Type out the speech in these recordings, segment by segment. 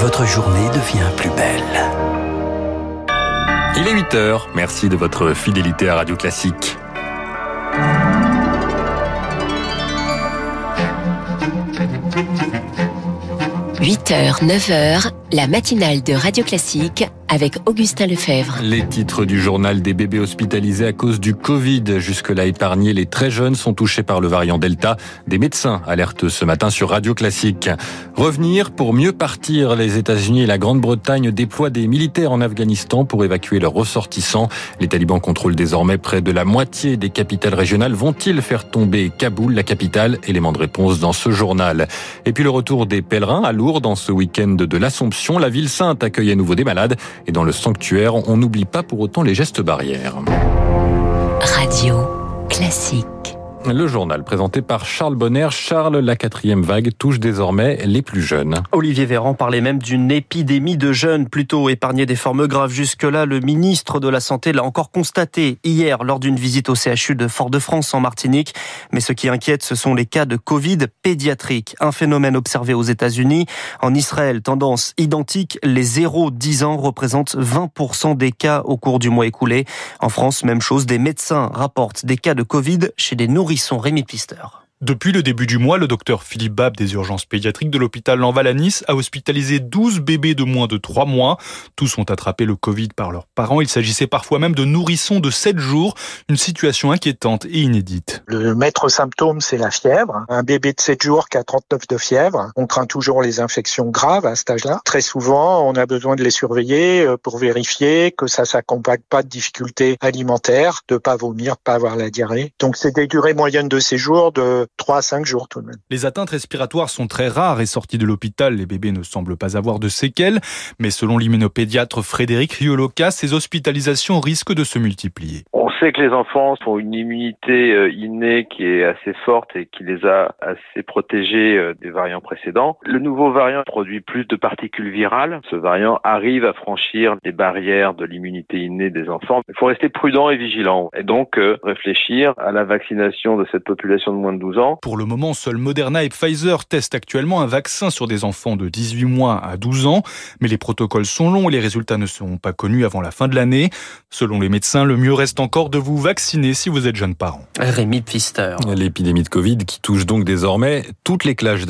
votre journée devient plus belle. Il est 8 heures. Merci de votre fidélité à Radio Classique. 8h, 9h, la matinale de Radio Classique avec Augustin Lefebvre. Les titres du journal des bébés hospitalisés à cause du Covid. Jusque-là épargnés, les très jeunes sont touchés par le variant Delta. Des médecins alertent ce matin sur Radio Classique. Revenir pour mieux partir. Les États-Unis et la Grande-Bretagne déploient des militaires en Afghanistan pour évacuer leurs ressortissants. Les talibans contrôlent désormais près de la moitié des capitales régionales. Vont-ils faire tomber Kaboul, la capitale? Élément de réponse dans ce journal. Et puis le retour des pèlerins à Lourdes dans ce week-end de l'Assomption. La ville sainte accueille à nouveau des malades. Et dans le sanctuaire, on n'oublie pas pour autant les gestes barrières. Radio classique. Le journal présenté par Charles Bonner. Charles, la quatrième vague touche désormais les plus jeunes. Olivier Véran parlait même d'une épidémie de jeunes plutôt épargnée des formes graves. Jusque-là, le ministre de la Santé l'a encore constaté hier lors d'une visite au CHU de Fort-de-France en Martinique. Mais ce qui inquiète, ce sont les cas de Covid pédiatrique. Un phénomène observé aux États-Unis. En Israël, tendance identique. Les 0-10 ans représentent 20% des cas au cours du mois écoulé. En France, même chose. Des médecins rapportent des cas de Covid chez des nourrissons sont Rémi Pister. Depuis le début du mois, le docteur Philippe Bab des urgences pédiatriques de l'hôpital Lanval à Nice a hospitalisé 12 bébés de moins de 3 mois. Tous ont attrapé le Covid par leurs parents. Il s'agissait parfois même de nourrissons de 7 jours, une situation inquiétante et inédite. Le maître symptôme, c'est la fièvre. Un bébé de 7 jours qui a 39 de fièvre, on craint toujours les infections graves à cet âge-là. Très souvent, on a besoin de les surveiller euh, pour vérifier que ça s'accompagne pas de difficultés alimentaires, de pas vomir, de pas avoir la diarrhée. Donc c'est des durées moyennes de séjour de 3 à 5 jours tout de même. Les atteintes respiratoires sont très rares et sorties de l'hôpital, les bébés ne semblent pas avoir de séquelles, mais selon l'immunopédiatre Frédéric Rioloca, ces hospitalisations risquent de se multiplier. On sait que les enfants ont une immunité euh, innée qui est assez forte et qui les a assez protégés euh, des variants précédents. Le nouveau variant produit plus de particules virales. Ce variant arrive à franchir les barrières de l'immunité innée des enfants. Il faut rester prudent et vigilant et donc euh, réfléchir à la vaccination de cette population de moins de 12 ans. Pour le moment, seuls Moderna et Pfizer testent actuellement un vaccin sur des enfants de 18 mois à 12 ans, mais les protocoles sont longs et les résultats ne seront pas connus avant la fin de l'année. Selon les médecins, le mieux reste encore de vous vacciner si vous êtes jeune parent. Rémi Pfister. L'épidémie de Covid qui touche donc désormais toutes les classes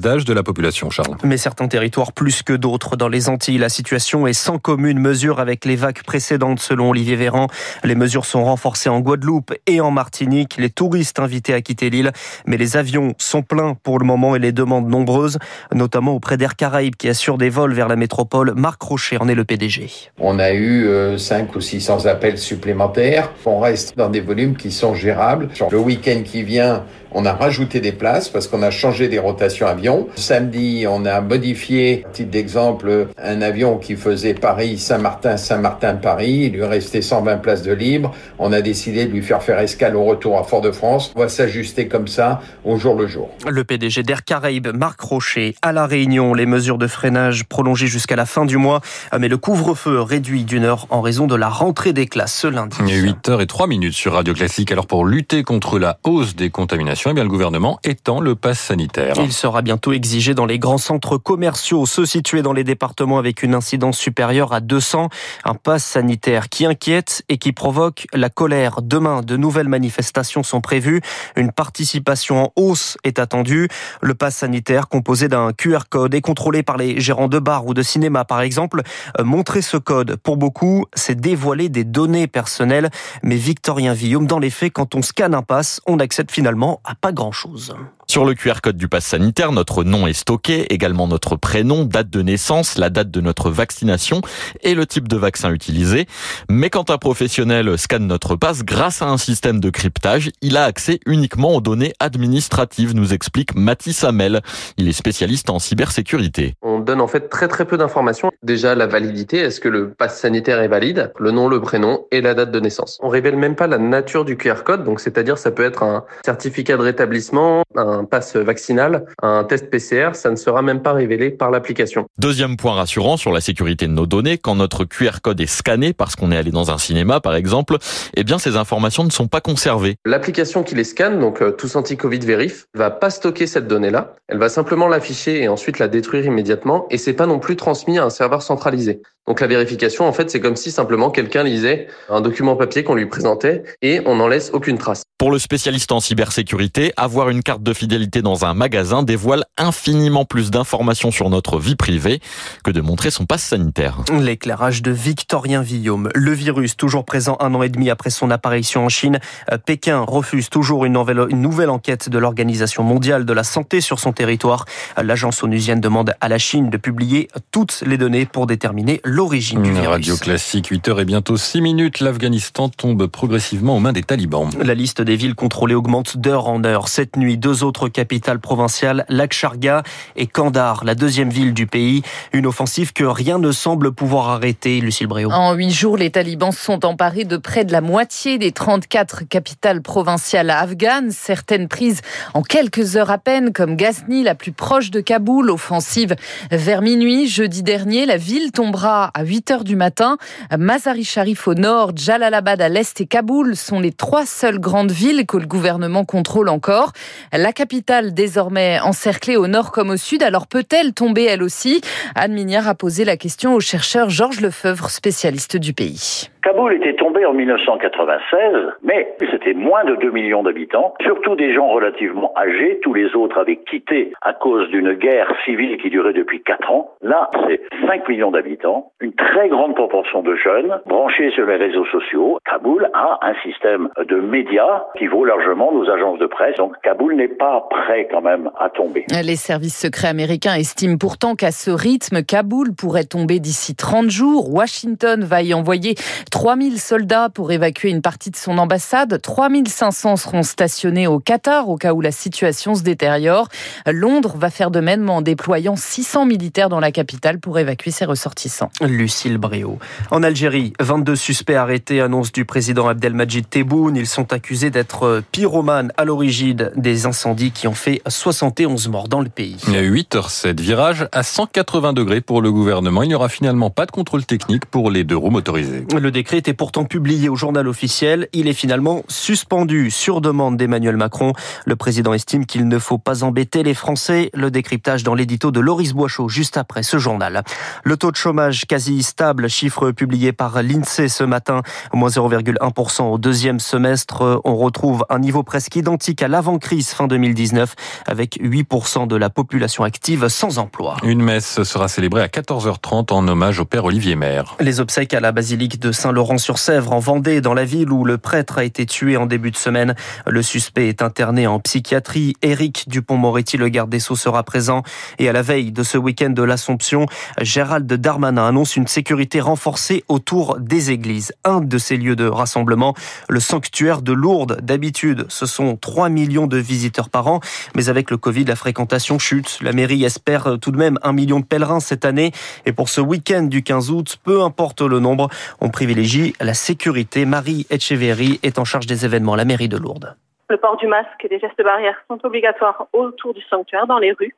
d'âge de la population, Charles. Mais certains territoires plus que d'autres. Dans les Antilles, la situation est sans commune mesure avec les vagues précédentes, selon Olivier Véran. Les mesures sont renforcées en Guadeloupe et en Martinique. Les touristes invités à quitter l'île. Mais les avions sont pleins pour le moment et les demandes nombreuses, notamment auprès d'Air Caraïbes qui assure des vols vers la métropole. Marc Rocher en est le PDG. On a eu 5 euh, ou 600 appels supplémentaires. On reste dans des volumes qui sont gérables. le week-end qui vient, on a rajouté des places parce qu'on a changé des rotations avions. Samedi, on a modifié, titre d'exemple, un avion qui faisait Paris-Saint-Martin, Saint-Martin-Paris. Il lui restait 120 places de libre. On a décidé de lui faire faire escale au retour à Fort-de-France. On va s'ajuster comme ça au jour le jour. Le PDG d'Air Caraïbes, Marc Rocher, à La Réunion, les mesures de freinage prolongées jusqu'à la fin du mois, mais le couvre-feu réduit d'une heure en raison de la rentrée des classes ce lundi. Il y a 8 heures et 3 minutes sur Radio Classique. Alors pour lutter contre la hausse des contaminations, eh bien le gouvernement étend le pass sanitaire. Il sera bientôt exigé dans les grands centres commerciaux, ceux situés dans les départements avec une incidence supérieure à 200. Un pass sanitaire qui inquiète et qui provoque la colère. Demain, de nouvelles manifestations sont prévues. Une participation en hausse est attendue. Le pass sanitaire composé d'un QR code est contrôlé par les gérants de bars ou de cinéma, par exemple. Euh, montrer ce code, pour beaucoup, c'est dévoiler des données personnelles. Mais Victorien Villaume, dans les faits, quand on scanne un pass, on accède finalement à pas grand-chose. Sur le QR code du pass sanitaire, notre nom est stocké, également notre prénom, date de naissance, la date de notre vaccination et le type de vaccin utilisé. Mais quand un professionnel scanne notre passe, grâce à un système de cryptage, il a accès uniquement aux données administratives, nous explique Mathis Hamel. Il est spécialiste en cybersécurité. On donne en fait très très peu d'informations. Déjà la validité, est-ce que le pass sanitaire est valide Le nom, le prénom et la date de naissance. On révèle même pas la nature du QR code, donc c'est-à-dire ça peut être un certificat de rétablissement, un un pass vaccinal, un test PCR, ça ne sera même pas révélé par l'application. Deuxième point rassurant sur la sécurité de nos données, quand notre QR code est scanné parce qu'on est allé dans un cinéma par exemple, eh bien ces informations ne sont pas conservées. L'application qui les scanne, donc euh, Tous Anti-Covid Verif, va pas stocker cette donnée-là. Elle va simplement l'afficher et ensuite la détruire immédiatement et c'est pas non plus transmis à un serveur centralisé. Donc la vérification, en fait, c'est comme si simplement quelqu'un lisait un document papier qu'on lui présentait et on n'en laisse aucune trace. Pour le spécialiste en cybersécurité, avoir une carte de fidélité dans un magasin dévoile infiniment plus d'informations sur notre vie privée que de montrer son passe sanitaire. L'éclairage de Victorien Villaume. Le virus, toujours présent un an et demi après son apparition en Chine, euh, Pékin refuse toujours une nouvelle, une nouvelle enquête de l'Organisation mondiale de la santé sur son territoire. L'agence onusienne demande à la Chine de publier toutes les données pour déterminer l'origine du virus. Radio classique, 8h et bientôt 6 minutes. L'Afghanistan tombe progressivement aux mains des talibans. La liste des villes contrôlées augmente d'heure en heure. Cette nuit, deux autres capitales provinciales, Laksharga et Kandahar, la deuxième ville du pays. Une offensive que rien ne semble pouvoir arrêter, Lucille Bréau. En huit jours, les talibans sont emparés de près de la moitié des 34 capitales provinciales afghanes, certaines prises en quelques heures à peine, comme Ghazni, la plus proche de Kaboul. Offensive vers minuit, jeudi dernier, la ville tombera à 8 heures du matin. Mazari Sharif au nord, Jalalabad à l'est et Kaboul sont les trois seules grandes villes que le gouvernement contrôle encore. La capitale désormais encerclée au nord comme au sud, alors peut-elle tomber elle aussi? Anne Minière a posé la question au chercheur Georges Lefebvre, spécialiste du pays. Kaboul était tombé en 1996, mais c'était moins de 2 millions d'habitants, surtout des gens relativement âgés. Tous les autres avaient quitté à cause d'une guerre civile qui durait depuis 4 ans. Là, c'est 5 millions d'habitants, une très grande proportion de jeunes branchés sur les réseaux sociaux. Kaboul a un système de médias qui vaut largement nos agences de presse. Donc Kaboul n'est pas prêt quand même à tomber. Les services secrets américains estiment pourtant qu'à ce rythme, Kaboul pourrait tomber d'ici 30 jours. Washington va y envoyer 3000 soldats pour évacuer une partie de son ambassade. 3500 seront stationnés au Qatar au cas où la situation se détériore. Londres va faire de même en déployant 600 militaires dans la capitale pour évacuer ses ressortissants. Lucille Bréau. En Algérie, 22 suspects arrêtés, annonce du président Abdelmajid Tebboune. Ils sont accusés d'être pyromanes à l'origine des incendies qui ont fait 71 morts dans le pays. 8h07, virage à 180 degrés pour le gouvernement. Il n'y aura finalement pas de contrôle technique pour les deux roues motorisées. Le décret était pourtant publié au journal officiel. Il est finalement suspendu sur demande d'Emmanuel Macron. Le président estime qu'il ne faut pas embêter les Français. Le décryptage dans l'édito de Loris Boichot juste après ce journal. Le taux de chômage quasi stable, chiffre publié par l'INSEE ce matin, moins 0,1% au deuxième semestre. On retrouve un niveau presque identique à l'avant-crise fin 2019 avec 8% de la population active sans emploi. Une messe sera célébrée à 14h30 en hommage au père Olivier Maire. Les obsèques à la basilique de Saint-Laurent-sur-Sèvre en Vendée, dans la ville où le prêtre a été tué en début de semaine. Le suspect est interné en psychiatrie. Éric Dupont-Moretti, le garde des Sceaux, sera présent. Et à la veille de ce week-end de l'Assomption, Gérald Darmanin annonce une sécurité renforcée autour des églises. Un de ces lieux de rassemblement, le sanctuaire de Lourdes. D'habitude, ce sont 3 millions de visiteurs par an, mais avec le Covid, la fréquentation chute. La mairie espère tout de même un million de pèlerins cette année. Et pour ce week-end du 15 août, peu importe le nombre, on privilégie la sécurité. Marie Etcheverry est en charge des événements, la mairie de Lourdes. Le port du masque et des gestes barrières sont obligatoires autour du sanctuaire, dans les rues.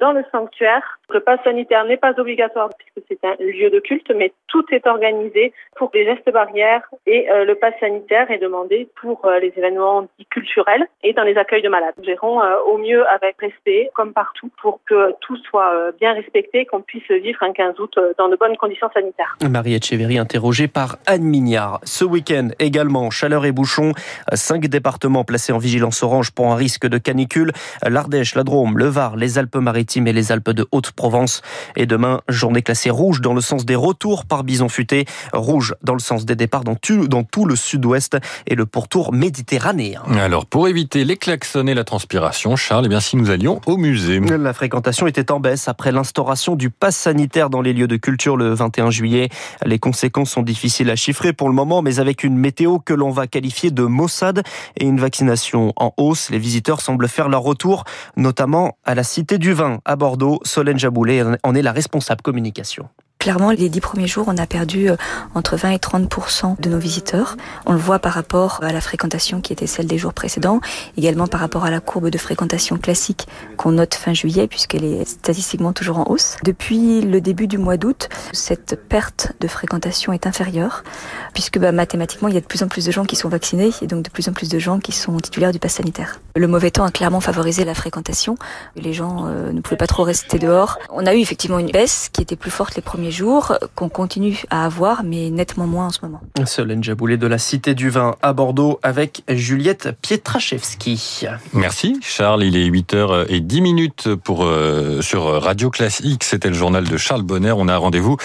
Dans le sanctuaire, le pass sanitaire n'est pas obligatoire puisque c'est un lieu de culte, mais tout est organisé pour les gestes barrières et euh, le pass sanitaire est demandé pour euh, les événements dits culturels et dans les accueils de malades. Nous gérons euh, au mieux avec respect, comme partout, pour que tout soit bien respecté, qu'on puisse vivre un 15 août dans de bonnes conditions sanitaires. Marie Etcheverry, interrogée par Anne Mignard. Ce week-end également, chaleur et bouchons, cinq départements placés en vigilance orange pour un risque de canicule. L'Ardèche, la Drôme, le Var, les Alpes-Maritimes et les Alpes de Haute-Provence. Et demain, journée classée rouge dans le sens des retours par bison futé, rouge dans le sens des départs dans tout, dans tout le sud-ouest et le pourtour méditerranéen. Alors, pour éviter les klaxons et la transpiration, Charles, eh bien, si nous allions au musée. La fréquentation était en baisse après l'instauration du pass sanitaire dans les lieux de culture le 21 juillet. Les conséquences sont difficiles à chiffrer pour le moment, mais avec une météo que l'on va qualifier de maussade et une vaccination en hausse, les visiteurs semblent faire leur retour, notamment à la Cité du Vin à Bordeaux. Solène Jaboulet en est la responsable communication. Clairement, les dix premiers jours, on a perdu euh, entre 20 et 30% de nos visiteurs. On le voit par rapport à la fréquentation qui était celle des jours précédents, également par rapport à la courbe de fréquentation classique qu'on note fin juillet, puisqu'elle est statistiquement toujours en hausse. Depuis le début du mois d'août, cette perte de fréquentation est inférieure, puisque bah, mathématiquement, il y a de plus en plus de gens qui sont vaccinés et donc de plus en plus de gens qui sont titulaires du pass sanitaire. Le mauvais temps a clairement favorisé la fréquentation. Les gens euh, ne pouvaient pas trop rester dehors. On a eu effectivement une baisse qui était plus forte les premiers jours, qu'on continue à avoir, mais nettement moins en ce moment. Solène Jaboulet de la Cité du Vin à Bordeaux avec Juliette Pietraszewski. Merci Charles, il est 8h10 minutes pour, euh, sur Radio Classique. C'était le journal de Charles Bonner. On a rendez-vous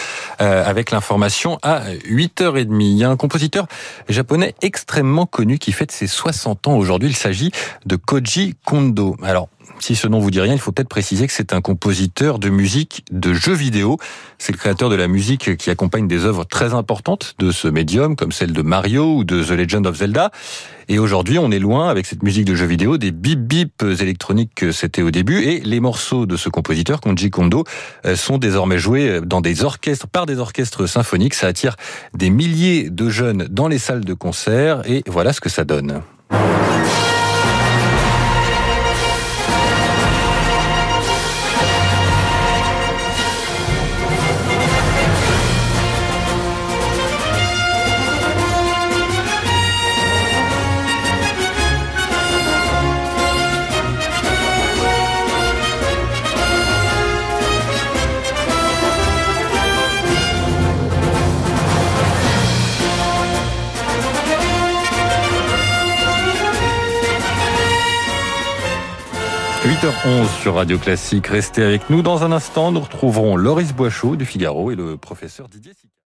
euh, avec l'information à 8h30. Il y a un compositeur japonais extrêmement connu qui fête ses 60 ans aujourd'hui. Il s'agit de Koji Kondo. Alors, si ce nom vous dit rien, il faut peut-être préciser que c'est un compositeur de musique de jeux vidéo. C'est le créateur de la musique qui accompagne des œuvres très importantes de ce médium, comme celle de Mario ou de The Legend of Zelda. Et aujourd'hui, on est loin, avec cette musique de jeux vidéo, des bip-bip électroniques que c'était au début. Et les morceaux de ce compositeur, Konji Kondo, euh, sont désormais joués dans des orchestres, par des orchestres symphoniques. Ça attire des milliers de jeunes dans les salles de concert. Et voilà ce que ça donne. 8h11 sur Radio Classique. Restez avec nous dans un instant. Nous retrouverons Loris Boichot du Figaro et le professeur Didier